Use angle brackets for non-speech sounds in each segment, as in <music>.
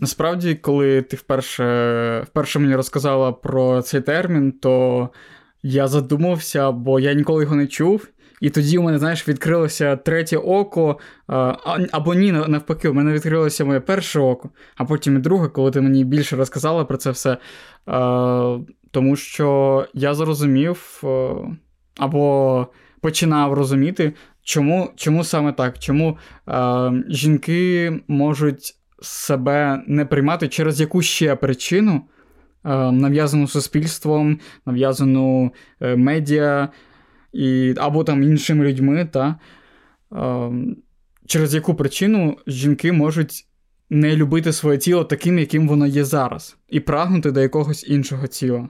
Насправді, коли ти вперше вперше мені розказала про цей термін, то я задумався, бо я ніколи його не чув. І тоді у мене, знаєш, відкрилося третє око, або ні, навпаки, у мене відкрилося моє перше око, а потім і друге, коли ти мені більше розказала про це все. Тому що я зрозумів або починав розуміти, чому чому саме так, чому жінки можуть себе не приймати через яку ще причину, нав'язану суспільством, нав'язану е, медіа і, або там іншими людьми, та, е, через яку причину жінки можуть не любити своє тіло таким, яким воно є зараз, і прагнути до якогось іншого тіла.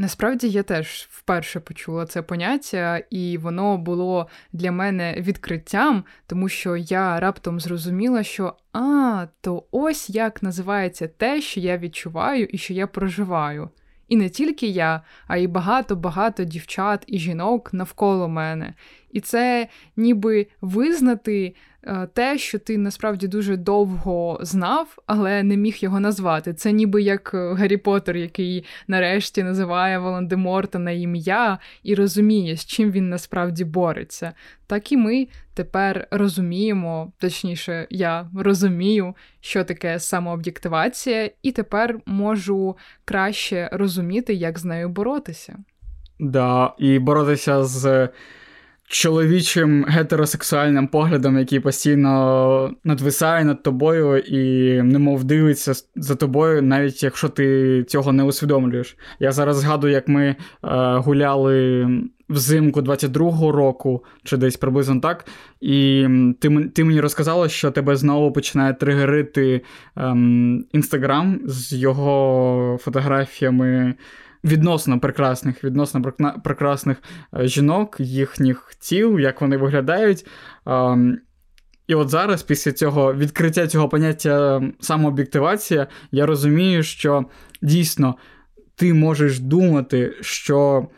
Насправді я теж вперше почула це поняття, і воно було для мене відкриттям, тому що я раптом зрозуміла, що а, то ось як називається те, що я відчуваю і що я проживаю. І не тільки я, а й багато-багато дівчат і жінок навколо мене. І це ніби визнати Е, те, що ти насправді дуже довго знав, але не міг його назвати. Це ніби як е, Гаррі Поттер, який нарешті називає Волан-де-Морта на ім'я і розуміє, з чим він насправді бореться. Так і ми тепер розуміємо, точніше, я розумію, що таке самооб'єктивація, і тепер можу краще розуміти, як з нею боротися. Да, і боротися з чоловічим гетеросексуальним поглядом, який постійно надвисає над тобою і немов дивиться за тобою, навіть якщо ти цього не усвідомлюєш. Я зараз згадую, як ми е, гуляли. Взимку 22-го року, чи десь приблизно так, і ти ти мені розказала, що тебе знову починає тригерити інстаграм ем, з його фотографіями відносно прекрасних, відносно прекрасних е, жінок, їхніх тіл, як вони виглядають. І от зараз, після цього відкриття цього поняття самооб'єктивація, я розумію, що дійсно ти можеш думати, що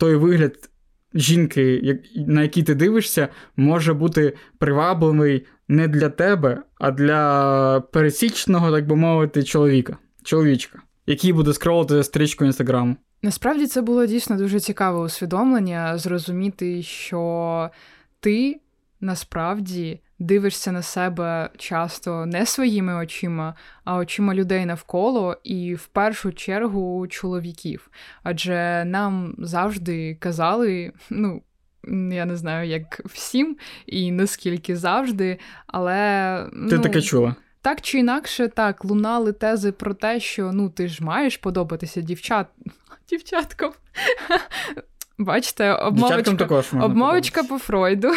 той вигляд жінки, на який ти дивишся, може бути привабливий не для тебе, а для пересічного, так би мовити, чоловіка, чоловічка який буде скролити стрічку інстаграму. Насправді це було дійсно дуже цікаве усвідомлення зрозуміти, що ти насправді дивишся на себе часто не своїми очима, а очима людей навколо, і в першу чергу чоловіків. Адже нам завжди казали, ну. Я не знаю, як всім і наскільки завжди, але. Ти ну, таке чула? Так чи інакше, так, лунали тези про те, що ну ти ж маєш подобатися дівчат... <laughs> дівчаткам. <laughs> Бачите, обмовочка, також обмовочка по Фройду.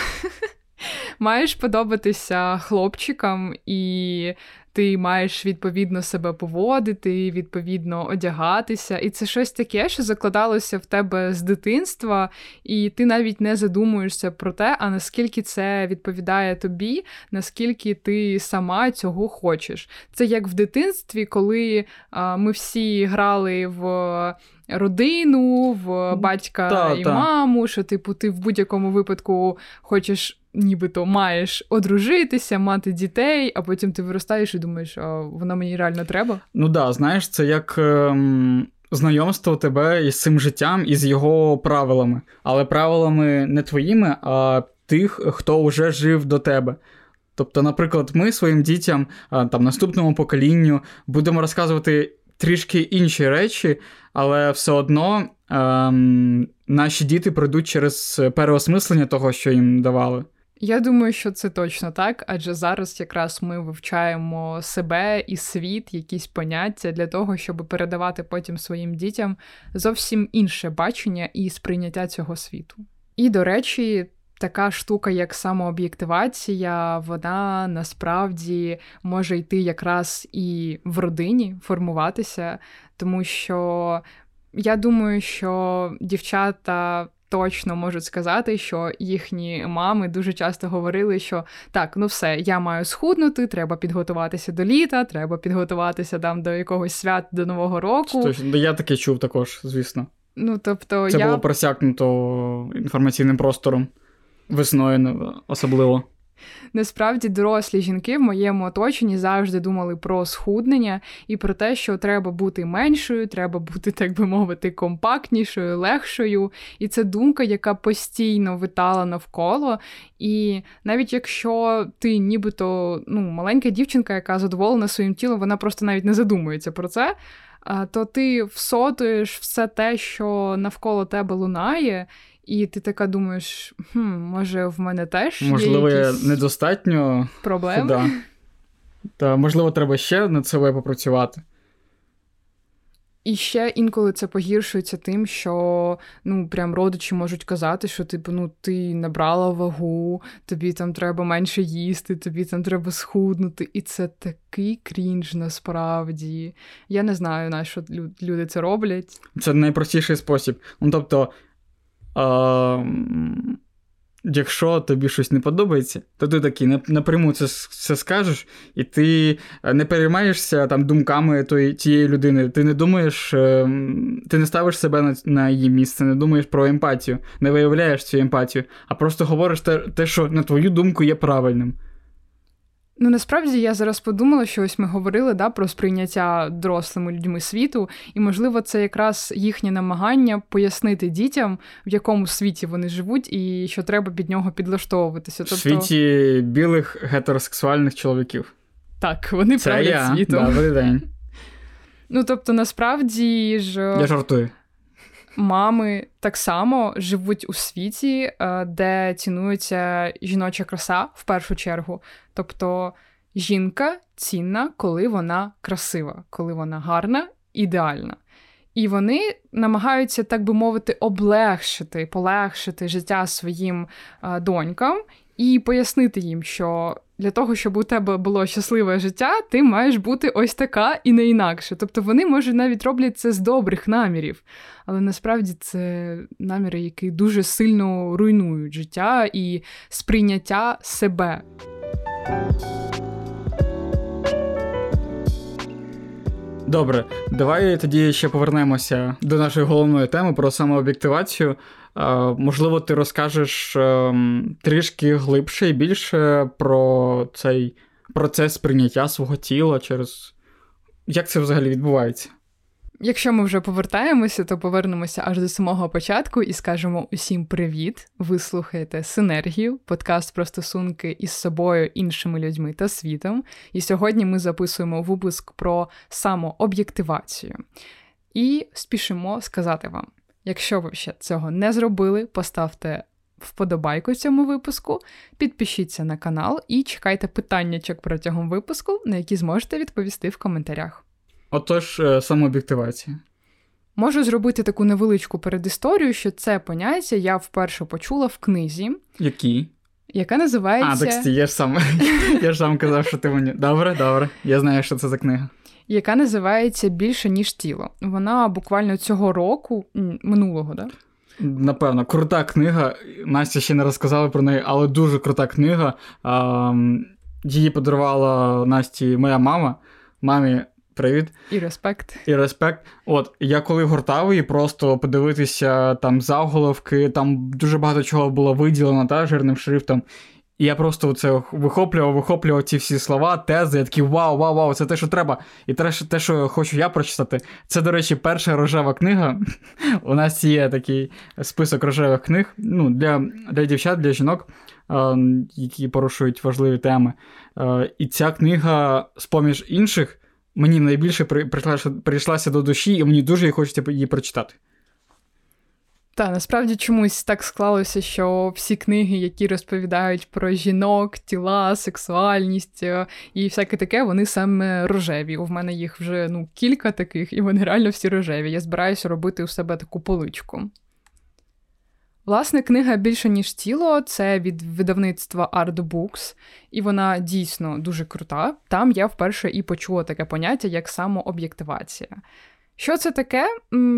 <laughs> Маєш подобатися хлопчикам і ти маєш відповідно себе поводити, відповідно одягатися. І це щось таке, що закладалося в тебе з дитинства, і ти навіть не задумуєшся про те, а наскільки це відповідає тобі, наскільки ти сама цього хочеш. Це як в дитинстві, коли а, ми всі грали в. Родину, в батька та, і та. маму, що, типу, ти в будь-якому випадку хочеш нібито маєш одружитися, мати дітей, а потім ти виростаєш і думаєш, а воно мені реально треба. Ну да, знаєш, це як. Ем... Знайомство тебе із цим життям і з його правилами, але правилами не твоїми, а тих, хто вже жив до тебе. Тобто, наприклад, ми своїм дітям, там наступному поколінню, будемо розказувати трішки інші речі, але все одно ем, наші діти пройдуть через переосмислення того, що їм давали. Я думаю, що це точно так, адже зараз якраз ми вивчаємо себе і світ, якісь поняття для того, щоб передавати потім своїм дітям зовсім інше бачення і сприйняття цього світу. І, до речі, така штука, як самооб'єктивація, вона насправді може йти якраз і в родині формуватися, тому що я думаю, що дівчата точно можуть сказати, що їхні мами дуже часто говорили, що так, ну все, я маю схуднути, треба підготуватися до літа, треба підготуватися там до якогось свят до Нового року. Точно, я таке чув також, звісно. Ну, тобто, Це я... було просякнуто інформаційним простором весною особливо. Насправді, дорослі жінки в моєму оточенні завжди думали про схуднення і про те, що треба бути меншою, треба бути, так би мовити, компактнішою, легшою. І це думка, яка постійно витала навколо. І навіть якщо ти нібито ну, маленька дівчинка, яка задоволена своїм тілом, вона просто навіть не задумується про це. То ти всотуєш все те, що навколо тебе лунає, і ти така думаєш, хм, може, в мене теж можливо, є якісь недостатньо проблеми. Да. Та можливо, треба ще над собою попрацювати. І ще інколи це погіршується тим, що ну прям родичі можуть казати, що типу, ну ти набрала вагу, тобі там треба менше їсти, тобі там треба схуднути. І це такий крінж насправді. Я не знаю, на що люди це роблять. Це найпростіший спосіб. Ну тобто. А, Якщо тобі щось не подобається, то ти такий напряму це це скажеш, і ти е, не переймаєшся там думками тої, тієї людини. Ти не думаєш, ем, ти не ставиш себе на на її місце, не думаєш про емпатію, не виявляєш цю емпатію, а просто говориш те, те, що на твою думку є правильним. Ну насправді я зараз подумала, що ось ми говорили да, про сприйняття дорослими людьми світу, і, можливо, це якраз їхнє намагання пояснити дітям, в якому світі вони живуть, і що треба під нього підлаштовуватися. Тобто... В світі білих гетеросексуальних чоловіків. Так, вони це правлять я. світом. Добрий день. Ну тобто, насправді ж. Я жартую мами так само живуть у світі, е, де цінується жіноча краса в першу чергу. Тобто жінка цінна, коли вона красива, коли вона гарна, ідеальна. І вони намагаються, так би мовити, облегшити, полегшити життя своїм е, донькам і пояснити їм, що для того, щоб у тебе було щасливе життя, ти маєш бути ось така і не інакше. Тобто вони, може, навіть роблять це з добрих намірів, але насправді це наміри, які дуже сильно руйнують життя і сприйняття себе. Добре, давай тоді ще повернемося до нашої головної теми про самооб'єктивацію. Можливо, ти розкажеш ем, трішки глибше і більше про цей процес прийняття свого тіла через як це взагалі відбувається? Якщо ми вже повертаємося, то повернемося аж до самого початку і скажемо усім привіт! Ви слухаєте Синергію, подкаст про стосунки із собою, іншими людьми та світом. І сьогодні ми записуємо випуск про самооб'єктивацію. І спішимо сказати вам: якщо ви ще цього не зробили, поставте вподобайку цьому випуску, підпишіться на канал і чекайте питаннячок протягом випуску, на які зможете відповісти в коментарях. Отож, е, самооб'єктивація. Можу зробити таку невеличку передісторію, що це поняття я вперше почула в книзі. Які? Яка називається. А, так я ж сам <laughs> я ж сам казав, що ти мені. Добре, добре. Я знаю, що це за книга. Яка називається Більше, ніж тіло. Вона буквально цього року, минулого, да? Напевно, крута книга. Настя ще не розказала про неї, але дуже крута книга. Її подарувала Насті моя мама. Мамі Привіт. І респект. І респект. От я коли гортав її, просто подивитися там заголовки, там дуже багато чого було виділено та жирним шрифтом. І я просто це вихоплював, вихоплював ці всі слова, тези, я такий вау, вау, вау, це те, що треба. І те, що хочу я прочитати. Це, до речі, перша рожева книга. <laughs> У нас є такий список рожевих книг ну, для для дівчат, для жінок, які порушують важливі теми. І ця книга, з-поміж інших, мені найбільше прийшлася до душі, і мені дуже хочеться її прочитати. Та насправді чомусь так склалося, що всі книги, які розповідають про жінок, тіла, сексуальність е, і всяке таке, вони саме рожеві. У мене їх вже ну, кілька таких, і вони реально всі рожеві. Я збираюся робити у себе таку поличку. Власне, книга більше, ніж тіло, це від видавництва Art Books, і вона дійсно дуже крута. Там я вперше і почула таке поняття, як самооб'єктивація. Що це таке?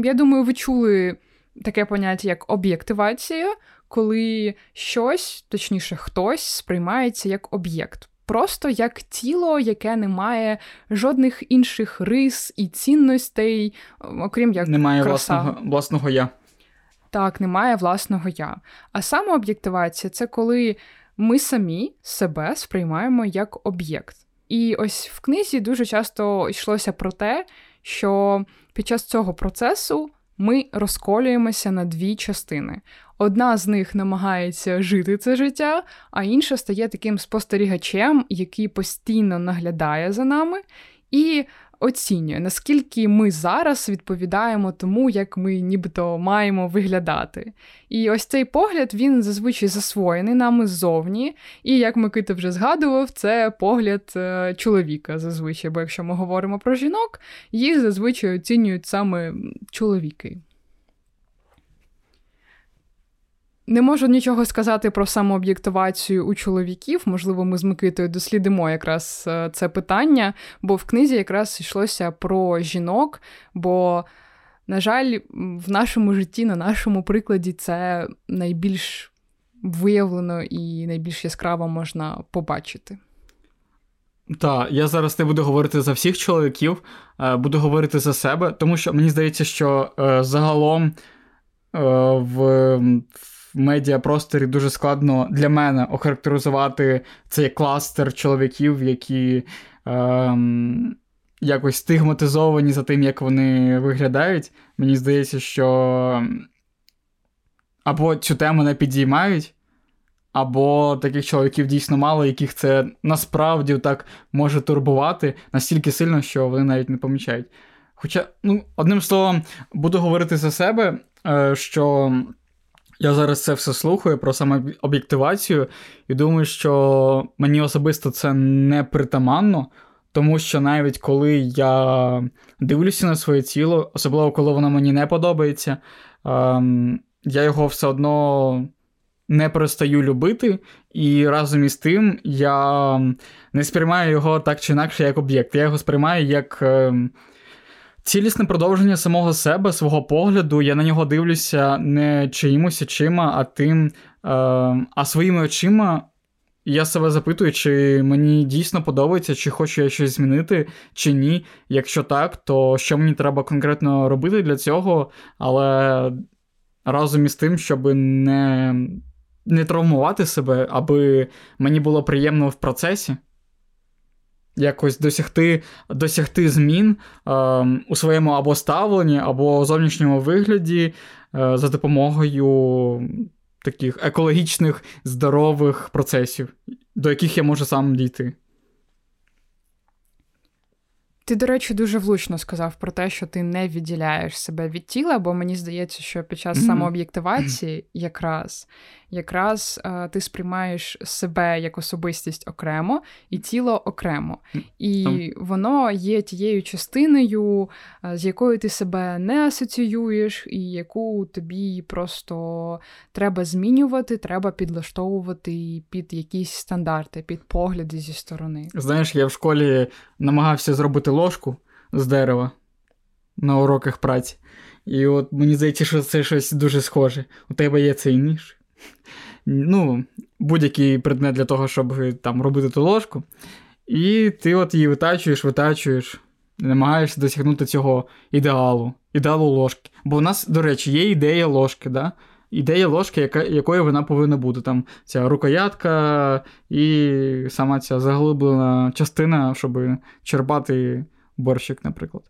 Я думаю, ви чули таке поняття, як об'єктивація, коли щось, точніше, хтось сприймається як об'єкт. Просто як тіло, яке не має жодних інших рис і цінностей, окрім як немає краса. власного власного я. Так, немає власного я. А самооб'єктивація це коли ми самі себе сприймаємо як об'єкт. І ось в книзі дуже часто йшлося про те, що під час цього процесу ми розколюємося на дві частини. Одна з них намагається жити це життя, а інша стає таким спостерігачем, який постійно наглядає за нами. І оцінює, наскільки ми зараз відповідаємо тому, як ми нібито маємо виглядати. І ось цей погляд він зазвичай засвоєний нами ззовні. І як Микита вже згадував, це погляд е, чоловіка зазвичай. Бо якщо ми говоримо про жінок, їх зазвичай оцінюють саме чоловіки. Не можу нічого сказати про самооб'єктивацію у чоловіків. Можливо, ми з Микитою дослідимо якраз е, це питання, бо в книзі якраз йшлося про жінок. Бо, на жаль, в нашому житті, на нашому прикладі, це найбільш виявлено і найбільш яскраво можна побачити. Так, я зараз не буду говорити за всіх чоловіків, е, буду говорити за себе, тому що мені здається, що е, загалом в в медіапросторі дуже складно для мене охарактеризувати цей кластер чоловіків, які ем, якось стигматизовані за тим, як вони виглядають. Мені здається, що або цю тему не підіймають, або таких чоловіків дійсно мало, яких це насправді так може турбувати настільки сильно, що вони навіть не помічають. Хоча, ну, одним словом, буду говорити за себе, е, що. Я зараз це все слухаю про самооб'єктивацію і думаю, що мені особисто це не притаманно, тому що навіть коли я дивлюся на своє тіло, особливо коли воно мені не подобається, ем, я його все одно не перестаю любити, і разом із тим я не сприймаю його так чи інакше як об'єкт. Я його сприймаю як. Цілісне продовження самого себе, свого погляду, я на нього дивлюся не чиїмось очима, а тим, е, а своїми очима. Я себе запитую, чи мені дійсно подобається, чи хочу я щось змінити, чи ні. Якщо так, то що мені треба конкретно робити для цього, але разом із тим, щоб не, не травмувати себе, аби мені було приємно в процесі якось досягти досягти змін е, у своєму або ставленні, або зовнішньому вигляді е, за допомогою таких екологічних здорових процесів, до яких я можу сам дійти. Ти, до речі, дуже влучно сказав про те, що ти не відділяєш себе від тіла, бо мені здається, що під час mm-hmm. самооб'єктивації якраз якраз а, ти сприймаєш себе як особистість окремо і тіло окремо. І воно є тією частиною, а, з якою ти себе не асоціюєш, і яку тобі просто треба змінювати, треба підлаштовувати під якісь стандарти, під погляди зі сторони. Знаєш, я в школі намагався зробити ложку з дерева на уроках праці. І от мені здається, що це щось дуже схоже. У тебе є цей ніж, ну, будь-який предмет для того, щоб там робити ту ложку. І ти от її витачуєш, витачуєш, намагаєшся досягнути цього ідеалу, ідеалу ложки. Бо у нас, до речі, є ідея ложки, да? Ідея ложки, яка, якою вона повинна бути. Там Ця рукоятка і сама ця заглиблена частина, щоб черпати борщик, наприклад.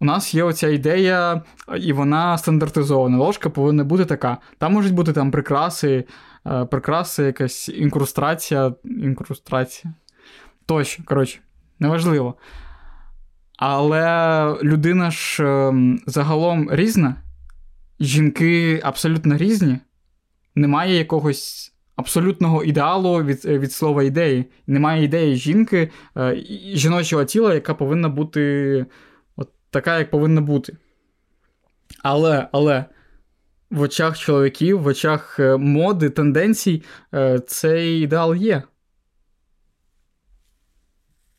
У нас є оця ідея, і вона стандартизована. Ложка повинна бути така. Там можуть бути там прикраси, е, прикраси, якась інкрустрація, інкрустрація. Тощо, коротше, неважливо. Але людина ж ем, загалом різна, жінки абсолютно різні. Немає якогось абсолютного ідеалу від від слова ідеї. Немає ідеї жінки, е, жіночого тіла, яка повинна бути така, як повинна бути. Але, але. В очах чоловіків, в очах е, моди, тенденцій, е, цей ідеал є.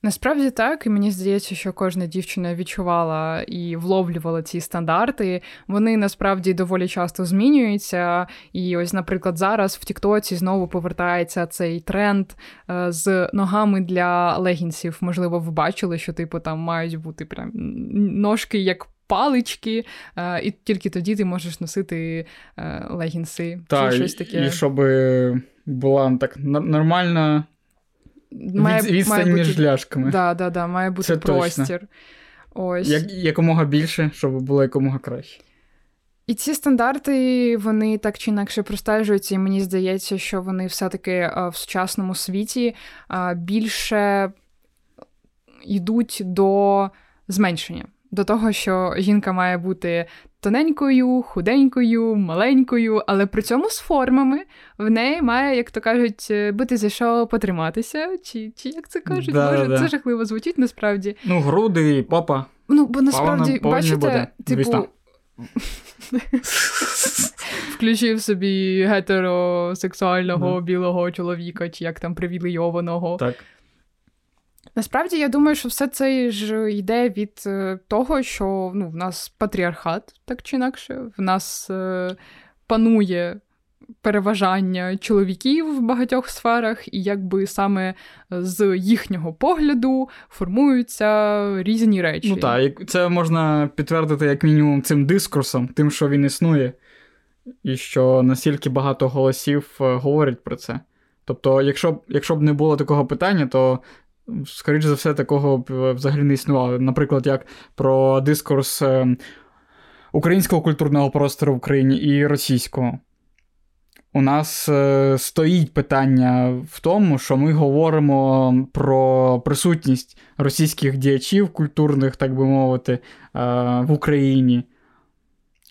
Насправді так, і мені здається, що кожна дівчина відчувала і вловлювала ці стандарти. Вони насправді доволі часто змінюються. І ось, наприклад, зараз в Тіктоці знову повертається цей тренд е, з ногами для легінсів. Можливо, ви бачили, що типу там мають бути прям ножки як. Палички, е, і тільки тоді ти можеш носити е, легінси. Так, щось таке. І щоб була так нормальна має, відстань має між бути... ляшками. Да, да, да, має бути Це простір. Ось. Як, Якомога більше, щоб було якомога краще. І ці стандарти вони так чи інакше простежуються, і мені здається, що вони все-таки в сучасному світі більше йдуть до зменшення, до того, що жінка має бути тоненькою, худенькою, маленькою, але при цьому з формами в неї має, як то кажуть, бути за що потриматися, чи чи як це кажуть, да, може да. це жахливо звучить насправді. Ну, груди, попа. Ну, бо насправді, Павна, бачите, буде. типу. <laughs> Включив собі гетеросексуального білого чоловіка, чи як там привілейованого. Так. Насправді, я думаю, що все це ж йде від е, того, що ну, в нас патріархат, так чи інакше, в нас е, панує переважання чоловіків в багатьох сферах, і якби саме з їхнього погляду формуються різні речі. Ну так, це можна підтвердити як мінімум цим дискурсом, тим, що він існує, і що настільки багато голосів е, говорять про це. Тобто, якщо б якщо б не було такого питання, то. Скоріше за все, такого е, взагалі не існувало. Наприклад, як про дискурс е, українського культурного простору в Україні і російського у нас е, стоїть питання в тому, що ми говоримо про присутність російських діячів культурних, так би мовити, в Україні.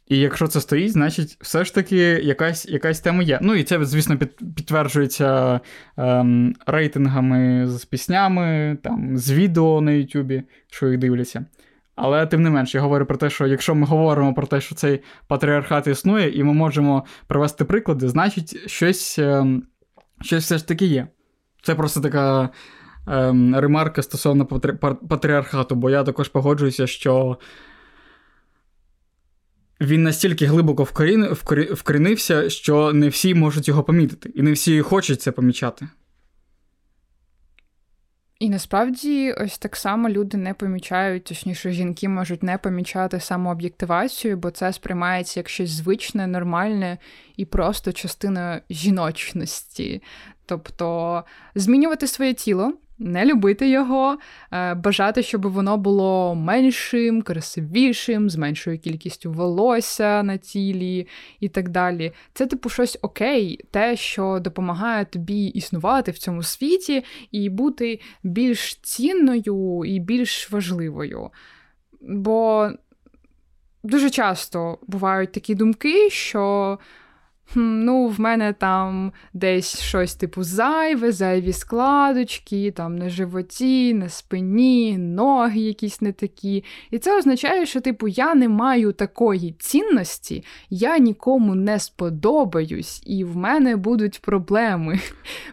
І якщо це стоїть, значить, все ж таки якась якась тема є. Ну і це, звісно, під, підтверджується ем, рейтингами з піснями, там, з відео на Ютубі, що їх дивляться. Але тим не менш, я говорю про те, що якщо ми говоримо про те, що цей патріархат існує, і ми можемо привести приклади, значить, щось ем, щось все ж таки є. Це просто така ем, ремарка стосовно патріархату, бо я також погоджуюся, що він настільки глибоко вкорінився, що не всі можуть його помітити, і не всі хочуть це помічати. І насправді ось так само люди не помічають, точніше, жінки можуть не помічати самооб'єктивацію, бо це сприймається як щось звичне, нормальне і просто частина жіночності. Тобто змінювати своє тіло не любити його, е, бажати, щоб воно було меншим, красивішим, з меншою кількістю волосся на тілі і так далі. Це, типу, щось окей, те, що допомагає тобі існувати в цьому світі і бути більш цінною і більш важливою. Бо дуже часто бувають такі думки, що. Ну, в мене там десь щось типу зайве, зайві складочки, там на животі, на спині, ноги якісь не такі. І це означає, що, типу, я не маю такої цінності, я нікому не сподобаюсь, і в мене будуть проблеми.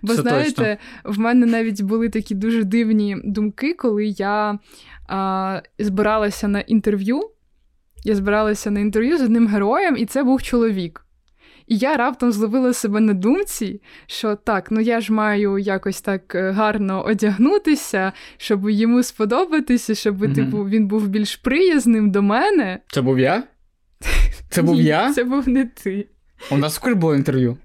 Бо це знаєте, точно. в мене навіть були такі дуже дивні думки, коли я а, збиралася на інтерв'ю. Я збиралася на інтерв'ю з одним героєм, і це був чоловік. І я раптом зловила себе на думці, що так, ну я ж маю якось так е, гарно одягнутися, щоб йому сподобатися, щоб mm типу, він був більш приязним до мене. Це був я? Це був Ні, я? Це був не ти. У нас скоро було інтерв'ю.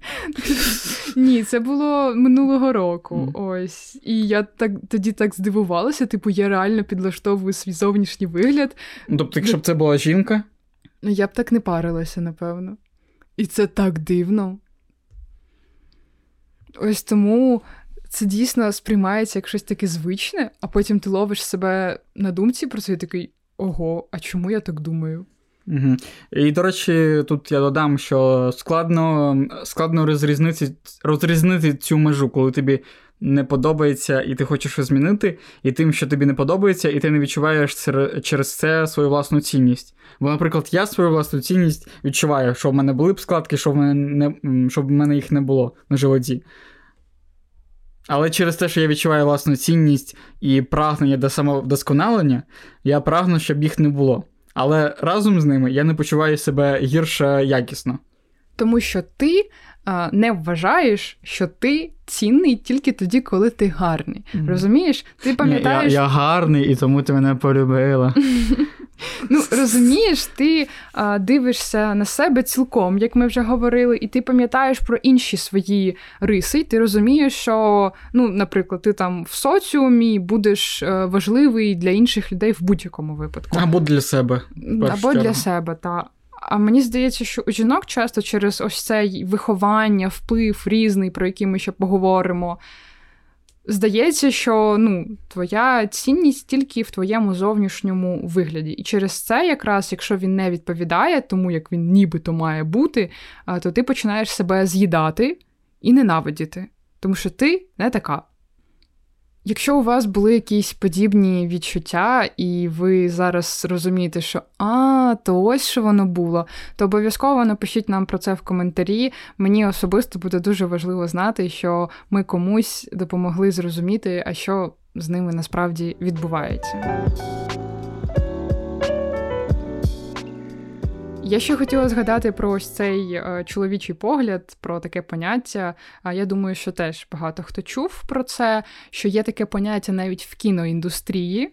Ні, це було минулого року. Mm. Ось. І я так тоді так здивувалася, типу, я реально підлаштовую свій зовнішній вигляд. Тобто, якщо б це була жінка? Ну, я б так не парилася, напевно. І це так дивно. Ось тому це дійсно сприймається як щось таке звичне, а потім ти ловиш себе на думці про це і такий ого, а чому я так думаю? Угу. І, до речі, тут я додам, що складно складно розрізнити розрізнити цю межу, коли тобі не подобається, і ти хочеш щось змінити, і тим, що тобі не подобається, і ти не відчуваєш через це свою власну цінність. Бо, наприклад, я свою власну цінність відчуваю, що в мене були б складки, що в мене не, щоб в мене їх не було на животі. Але через те, що я відчуваю власну цінність і прагнення до самовдосконалення, я прагну, щоб їх не було. Але разом з ними я не почуваю себе гірше якісно. Тому що ти не вважаєш, що ти цінний тільки тоді, коли ти гарний. Mm. Розумієш? Ти пам'ятаєш. Я, я гарний, і тому ти мене полюбила. <laughs> Ну, розумієш, ти а, дивишся на себе цілком, як ми вже говорили, і ти пам'ятаєш про інші свої риси. І ти розумієш, що, ну, наприклад, ти там в соціумі будеш е, важливий для інших людей в будь-якому випадку. Або для себе. Або для себе, так. А мені здається, що у жінок часто через ось це виховання, вплив різний, про який ми ще поговоримо. Здається, що ну, твоя цінність тільки в твоєму зовнішньому вигляді. І через це, якраз, якщо він не відповідає тому, як він нібито має бути, то ти починаєш себе з'їдати і ненавидіти, тому що ти не така. Якщо у вас були якісь подібні відчуття, і ви зараз розумієте, що а, то ось що воно було, то обов'язково напишіть нам про це в коментарі. Мені особисто буде дуже важливо знати, що ми комусь допомогли зрозуміти, а що з ними насправді відбувається. Я ще хотіла згадати про ось цей е, чоловічий погляд, про таке поняття. А я думаю, що теж багато хто чув про це, що є таке поняття навіть в кіноіндустрії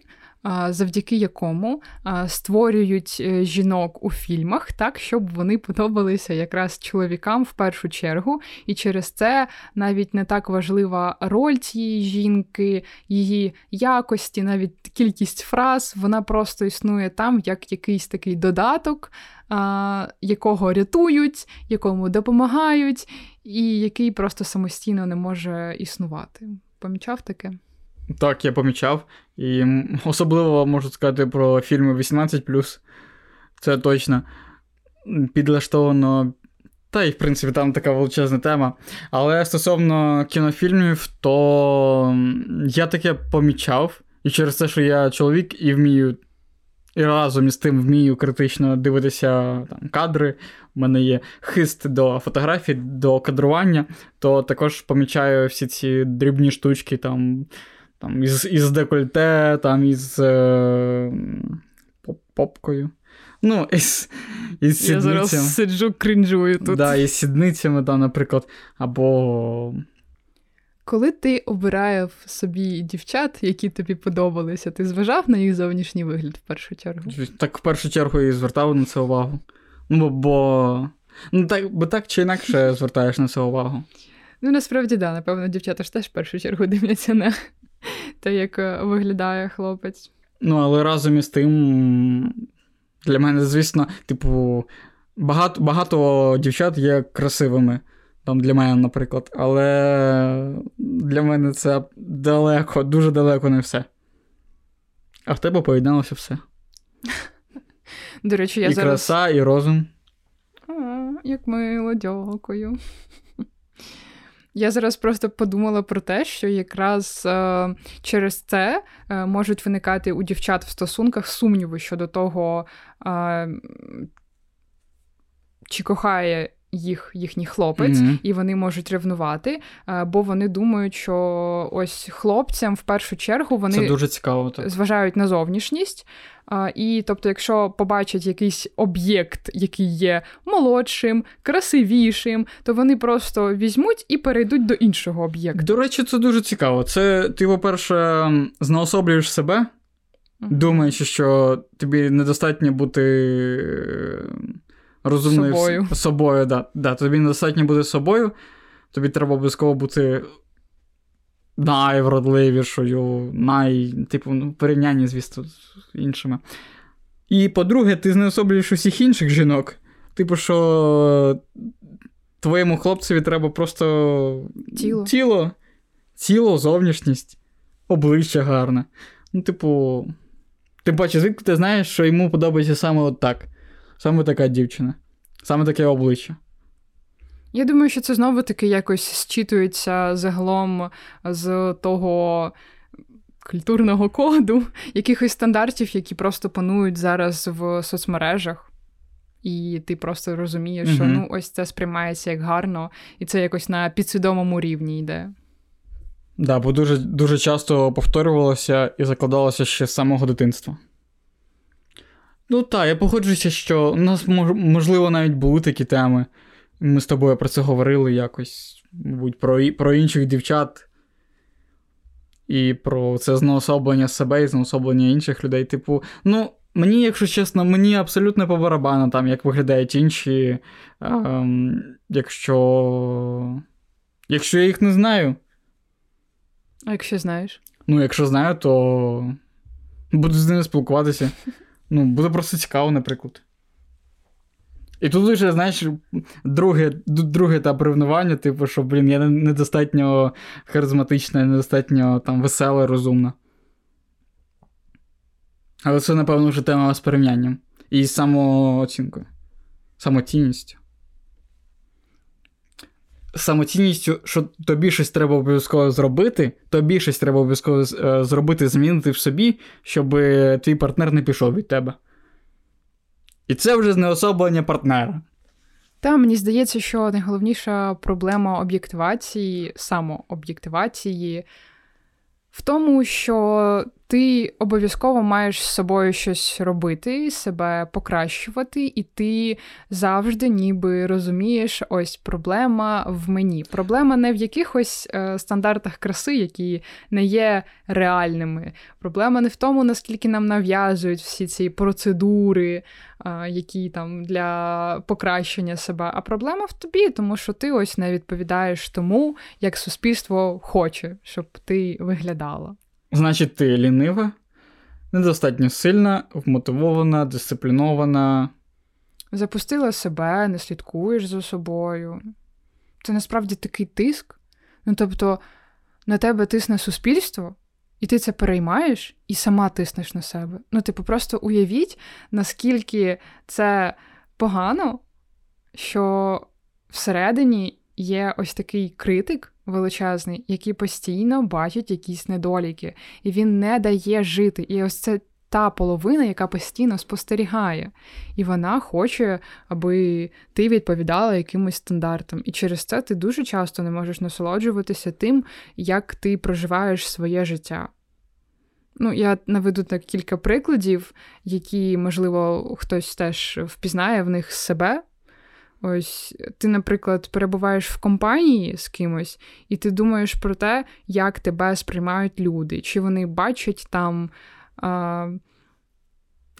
завдяки якому створюють е, жінок у фільмах так, щоб вони подобалися якраз чоловікам в першу чергу. І через це навіть не так важлива роль цієї жінки, її якості, навіть кількість фраз, вона просто існує там як якийсь такий додаток, якого рятують, якому допомагають, і який просто самостійно не може існувати. Помічав таке? Так, я помічав. І особливо можу сказати про фільми 18. Це точно підлаштовано. Та й, в принципі, там така величезна тема. Але стосовно кінофільмів, то я таке помічав. І через те, що я чоловік і вмію, і разом із тим вмію критично дивитися там, кадри. У мене є хист до фотографій, до кадрування, то також помічаю всі ці дрібні штучки, там там із із декольте, там із е, попкою. Ну, із, із сідницями. Я зараз сиджу кринжую тут. Да, із сідницями, там, наприклад, або. Коли ти обирав собі дівчат, які тобі подобалися, ти зважав на їх зовнішній вигляд в першу чергу? Так, в першу чергу і звертав на це увагу. Ну, бо. Ну, так, бо так чи інакше звертаєш на це увагу. Ну, насправді, да, напевно, дівчата ж теж в першу чергу дивляться на <laughs> те, як е, виглядає хлопець. Ну, але разом із тим, для мене, звісно, типу, багато багато дівчат є красивими. Там для мене, наприклад. Але для мене це далеко, дуже далеко не все. А в тебе поєдналося все. До речі, я і зараз... краса, і розум. А, Як мило, дякую. Я зараз просто подумала про те, що якраз е, через це е, можуть виникати у дівчат в стосунках сумніви щодо того, е, чи кохає їх їхній хлопець, mm-hmm. і вони можуть ревнувати, е, бо вони думають, що ось хлопцям в першу чергу вони Це дуже цікаво, так. зважають на зовнішність. І тобто, якщо побачать якийсь об'єкт, який є молодшим, красивішим, то вони просто візьмуть і перейдуть до іншого об'єкту. До речі, це дуже цікаво. Це ти, по-перше, знаособлюєш себе, думаючи, що тобі недостатньо бути е, розумною собою. собою да. Да, Тобі недостатньо бути собою, тобі треба обов'язково бути найвродливішою, най, типу, ну, порівнянні, звісно, з іншими. І по-друге, ти знеособлюєш усіх інших жінок. Типу, що твоєму хлопцеві треба просто тіло, тіло, тіло зовнішність, обличчя гарне. Ну, типу, ти бачиш, звідки ти знаєш, що йому подобається саме от так. Саме така дівчина, саме таке обличчя. Я думаю, що це знову таки якось зчитується загалом з того. Культурного коду, якихось стандартів, які просто панують зараз в соцмережах, і ти просто розумієш, mm-hmm. що ну ось це сприймається як гарно, і це якось на підсвідомому рівні йде. Так, да, бо дуже дуже часто повторювалося і закладалося ще з самого дитинства. Ну так, я погоджуюся, що у нас можливо навіть були такі теми. Ми з тобою про це говорили якось, мабуть, про про інших дівчат. І про це знеособлення себе і знеособлення інших людей. Типу, ну, мені, якщо чесно, мені абсолютно по барабану, там, як виглядають інші, ем, якщо. Якщо я їх не знаю. А якщо знаєш? Ну, якщо знаю, то буду з ними спілкуватися. <laughs> Ну, буде просто цікаво, наприклад. І тут вже, знаєш, друге, друге етап ревнування, типу, що, блін, я недостатньо харизматична, недостатньо там весела, розумна. Але це, напевно, вже тема з порівнянням. І самооцінкою. Самоцінністю. Самоцінністю, що тобі щось треба обов'язково зробити, тобі щось треба обов'язково е, зробити, змінити в собі, щоб твій партнер не пішов від тебе. І це вже знеособлення партнера. Та мені здається, що найголовніша проблема об'єктивації, самооб'єктивації в тому, що ти обов'язково маєш з собою щось робити, себе покращувати, і ти завжди ніби розумієш, ось проблема в мені. Проблема не в якихось е, стандартах краси, які не є реальними. Проблема не в тому, наскільки нам нав'язують всі ці процедури, які там для покращення себе. А проблема в тобі, тому що ти ось не відповідаєш тому, як суспільство хоче, щоб ти виглядала. Значить, ти лінива, недостатньо сильна, вмотивована, дисциплінована. Запустила себе, не слідкуєш за собою. Це насправді такий тиск. Ну, тобто, на тебе тисне суспільство, і ти це переймаєш і сама тиснеш на себе. Ну, типу, просто уявіть, наскільки це погано, що всередині є ось такий критик величезний, який постійно бачить якісь недоліки, і він не дає жити. І ось це та половина, яка постійно спостерігає, і вона хоче, аби ти відповідала якимось стандартам. І через це ти дуже часто не можеш насолоджуватися тим, як ти проживаєш своє життя. Ну, я наведу так кілька прикладів, які, можливо, хтось теж впізнає в них себе. Ось ти, наприклад, перебуваєш в компанії з кимось, і ти думаєш про те, як тебе сприймають люди, чи вони бачать там, а,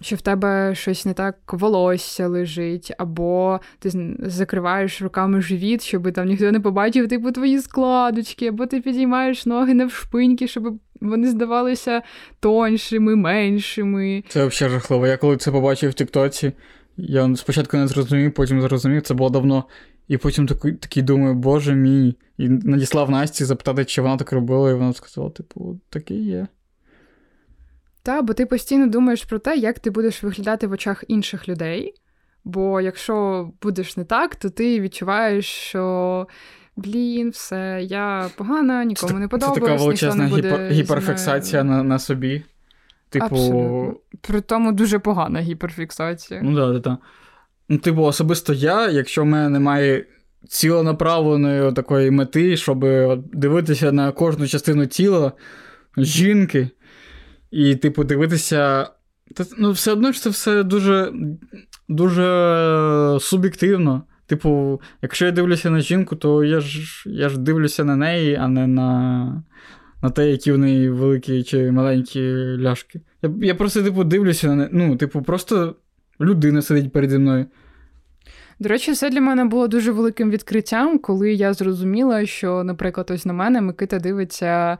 що в тебе щось не так волосся лежить, або ти закриваєш руками живіт, щоб там ніхто не побачив типу твої складочки, або ти підіймаєш ноги навшпиньки, щоб вони здавалися тоншими, меншими. Це взагалі жахливо. Я коли це побачив в Тіктоці. Я спочатку не зрозумів, потім зрозумів, це було давно. І потім такий такий думаю, боже мій. І надіслав Насті запитати, чи вона так робила, і вона сказала, типу, таке є. Та, бо ти постійно думаєш про те, як ти будеш виглядати в очах інших людей. Бо якщо будеш не так, то ти відчуваєш, що блін, все, я погана, нікому це, не подобаюсь. Це така величезна гіпер, гіперфіксація на, на собі. Типу. Абсолютно. При тому дуже погана гіперфіксація. Ну так, так. Ну, типу, особисто я, якщо в мене немає ціленаправленої такої мети, щоб дивитися на кожну частину тіла жінки, і, типу, дивитися. Ну, все одно ж це все дуже дуже суб'єктивно. Типу, якщо я дивлюся на жінку, то я ж я ж дивлюся на неї, а не на на те, які в неї великі чи маленькі ляшки. Я я просто, типу, дивлюся на неї. Ну, типу, просто людина сидить переді мною. До речі, це для мене було дуже великим відкриттям, коли я зрозуміла, що, наприклад, ось на мене Микита дивиться,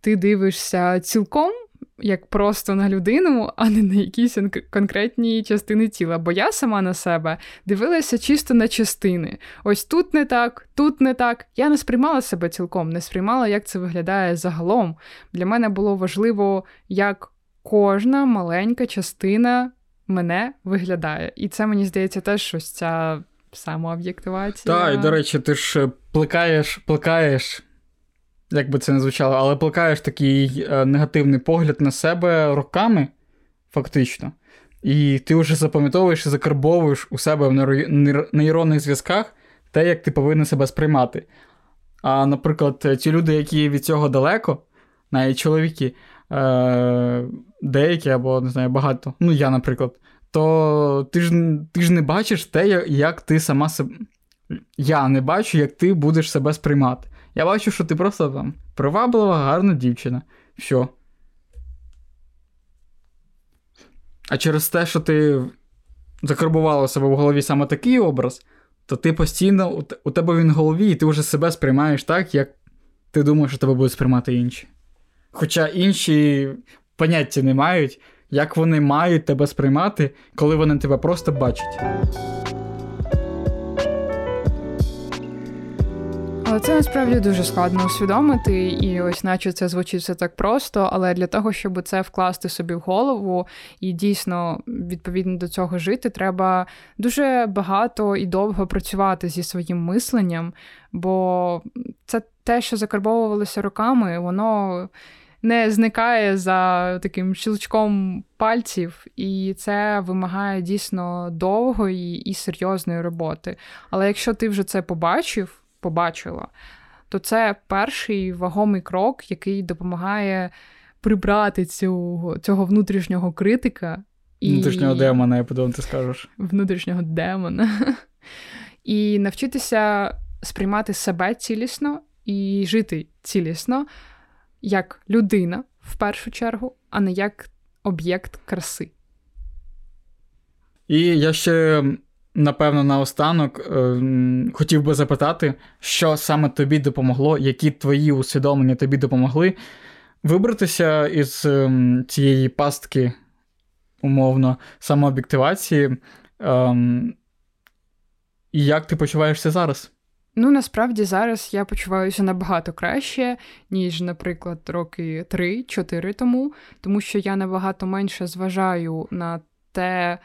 ти дивишся цілком як просто на людину, а не на якісь конкретні частини тіла. Бо я сама на себе дивилася чисто на частини. Ось тут не так, тут не так. Я не сприймала себе цілком, не сприймала, як це виглядає загалом. Для мене було важливо, як кожна маленька частина мене виглядає. І це мені здається теж щось ця самооб'єктивація. Так, і до речі, ти ж плекаєш, плекаєш як би це не звучало, але плекаєш такий е, негативний погляд на себе роками, фактично. І ти вже запам'ятовуєш і закарбовуєш у себе в нейронних зв'язках те, як ти повинен себе сприймати. А, наприклад, ті люди, які від цього далеко, навіть чоловіки, е- деякі або не знаю, багато, ну я, наприклад, то ти ж ти ж не бачиш те, як ти сама себе. Я не бачу, як ти будеш себе сприймати. Я бачу, що ти просто там приваблива, гарна дівчина. Все. А через те, що ти закарбувала у себе в голові саме такий образ, то ти постійно у тебе він в голові, і ти вже себе сприймаєш так, як ти думаєш, що тебе будуть сприймати інші. Хоча інші поняття не мають, як вони мають тебе сприймати, коли вони тебе просто бачать. Це насправді дуже складно усвідомити, і ось, наче це звучить все так просто, але для того, щоб це вкласти собі в голову і дійсно відповідно до цього жити, треба дуже багато і довго працювати зі своїм мисленням, бо це те, що закарбовувалося роками, воно. Не зникає за таким щелчком пальців, і це вимагає дійсно довгої і серйозної роботи. Але якщо ти вже це побачив, побачила, то це перший вагомий крок, який допомагає прибрати цю, цього внутрішнього критика. І... Внутрішнього демона, я подумав, ти скажеш. Внутрішнього демона. <laughs> І навчитися сприймати себе цілісно і жити цілісно як людина в першу чергу, а не як об'єкт краси. І я ще Напевно, наостанок е, хотів би запитати, що саме тобі допомогло, які твої усвідомлення тобі допомогли вибратися із е, цієї пастки, умовно, самооб'єктивації. Е, і як ти почуваєшся зараз? Ну, насправді зараз я почуваюся набагато краще, ніж, наприклад, роки 3-4 тому, тому що я набагато менше зважаю на те.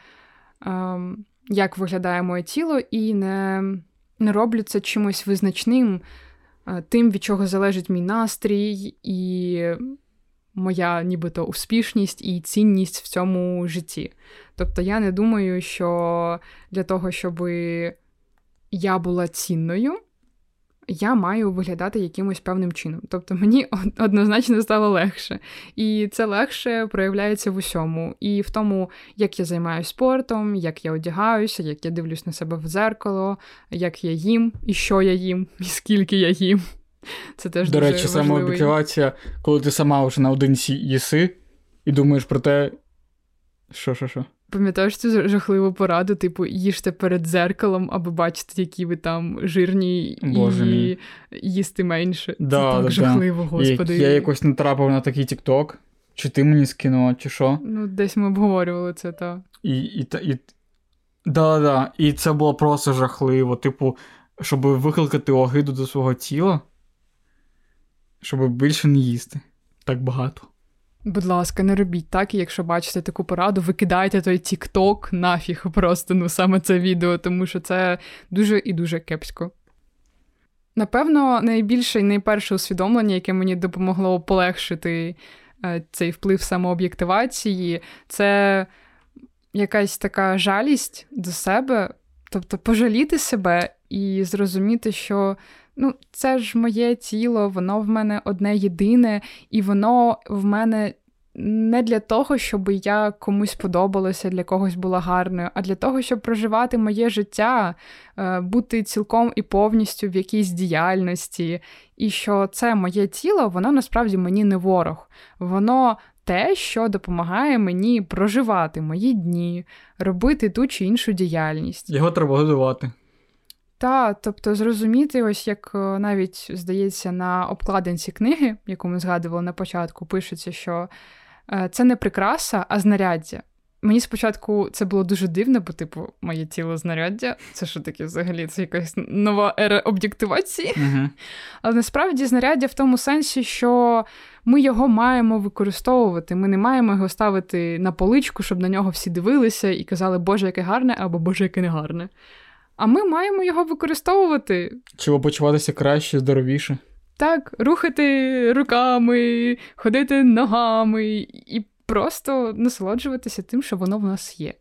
Ем, як виглядає моє тіло, і не, не роблю це чимось визначним, тим, від чого залежить мій настрій і моя нібито успішність і цінність в цьому житті. Тобто я не думаю, що для того, щоб я була цінною, я маю виглядати якимось певним чином. Тобто мені <laughs> однозначно стало легше. І це легше проявляється в усьому. І в тому, як я займаюся спортом, як я одягаюся, як я дивлюсь на себе в зеркало, як я їм, і що я їм, <laughs> і скільки я їм. Це теж До дуже речі, самообіклювація, коли ти сама вже наодинці їси і думаєш про те, що, що, що? Пам'ятаєш цю жахливу пораду, типу, їжте перед зеркалом, аби бачити, які ви там жирні Боже і мій. їсти менше. Да, Це так да, жахливо, господи. Я якось натрапив на такий тікток. Чи ти мені скинула, чи що? Ну, десь ми обговорювали це, так. І, і, і, да, да. І це було просто жахливо. Типу, щоб викликати огиду до свого тіла, щоб більше не їсти так багато. Будь ласка, не робіть так, і якщо бачите таку пораду, викидайте той тік-ток нафіг просто ну саме це відео, тому що це дуже і дуже кепсько. Напевно, найбільше і найперше усвідомлення, яке мені допомогло полегшити е, цей вплив самооб'єктивації, це якась така жалість до себе, тобто пожаліти себе і зрозуміти, що ну, це ж моє тіло, воно в мене одне єдине, і воно в мене. Не для того, щоб я комусь подобалася, для когось була гарною, а для того, щоб проживати моє життя, е, бути цілком і повністю в якійсь діяльності, і що це моє тіло, воно насправді мені не ворог. Воно те, що допомагає мені проживати мої дні, робити ту чи іншу діяльність. Його треба годувати. Та, тобто зрозуміти, ось як е, навіть здається, на обкладинці книги, яку ми згадували на початку, пишеться, що е, це не прикраса, а знаряддя. Мені спочатку це було дуже дивно, бо, типу, моє тіло знаряддя. Це що таке взагалі? Це якась нова ера об'єктивації. Uh-huh. Але насправді знаряддя в тому сенсі, що ми його маємо використовувати. Ми не маємо його ставити на поличку, щоб на нього всі дивилися і казали, Боже, яке гарне, або Боже, яке не гарне а ми маємо його використовувати. Чи почуватися краще, здоровіше. Так, рухати руками, ходити ногами і просто насолоджуватися тим, що воно в нас є.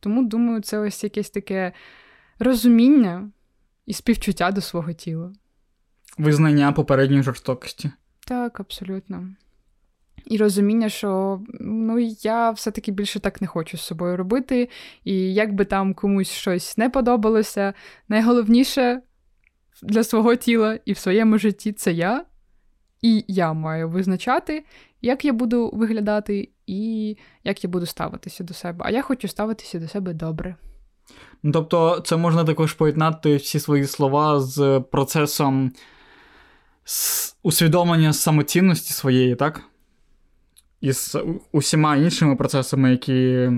Тому, думаю, це ось якесь таке розуміння і співчуття до свого тіла. Визнання попередньої жорстокості. Так, абсолютно. І розуміння, що ну я все-таки більше так не хочу з собою робити, і як би там комусь щось не подобалося, найголовніше для свого тіла і в своєму житті це я. і я маю визначати, як я буду виглядати і як я буду ставитися до себе. А я хочу ставитися до себе добре. Ну, Тобто, це можна також поєднати всі свої слова з процесом усвідомлення самоцінності своєї, так? І з усіма іншими процесами, які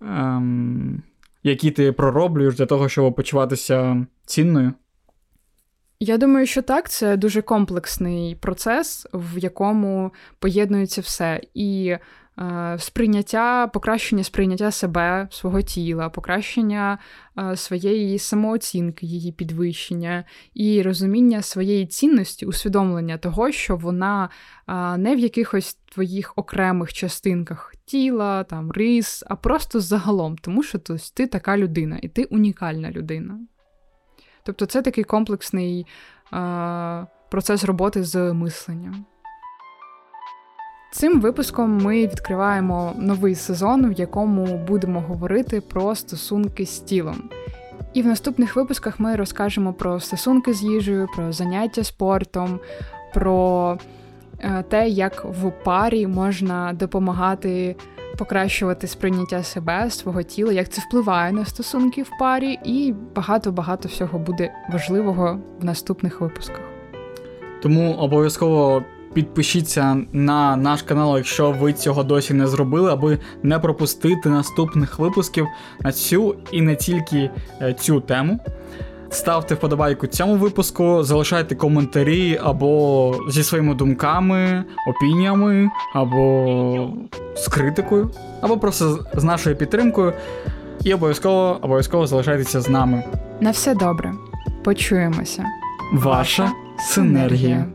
ем, які ти пророблюєш для того, щоб почуватися цінною. Я думаю, що так, це дуже комплексний процес, в якому поєднується все. І сприйняття, покращення сприйняття себе, свого тіла, покращення е, своєї самооцінки, її підвищення, і розуміння своєї цінності, усвідомлення того, що вона е, не в якихось твоїх окремих частинках тіла, там рис, а просто загалом, тому що тобто, ти така людина, і ти унікальна людина. Тобто це такий комплексний е, процес роботи з мисленням. Цим випуском ми відкриваємо новий сезон, в якому будемо говорити про стосунки з тілом. І в наступних випусках ми розкажемо про стосунки з їжею, про заняття спортом, про е, те, як в парі можна допомагати покращувати сприйняття себе, свого тіла, як це впливає на стосунки в парі, і багато-багато всього буде важливого в наступних випусках. Тому обов'язково підпишіться на наш канал, якщо ви цього досі не зробили, аби не пропустити наступних випусків на цю і не тільки е, цю тему. Ставте вподобайку цьому випуску, залишайте коментарі або зі своїми думками, опініями, або з критикою, або просто з нашою підтримкою. І обов'язково обов'язково залишайтеся з нами. На все добре. Почуємося. Ваша синергія.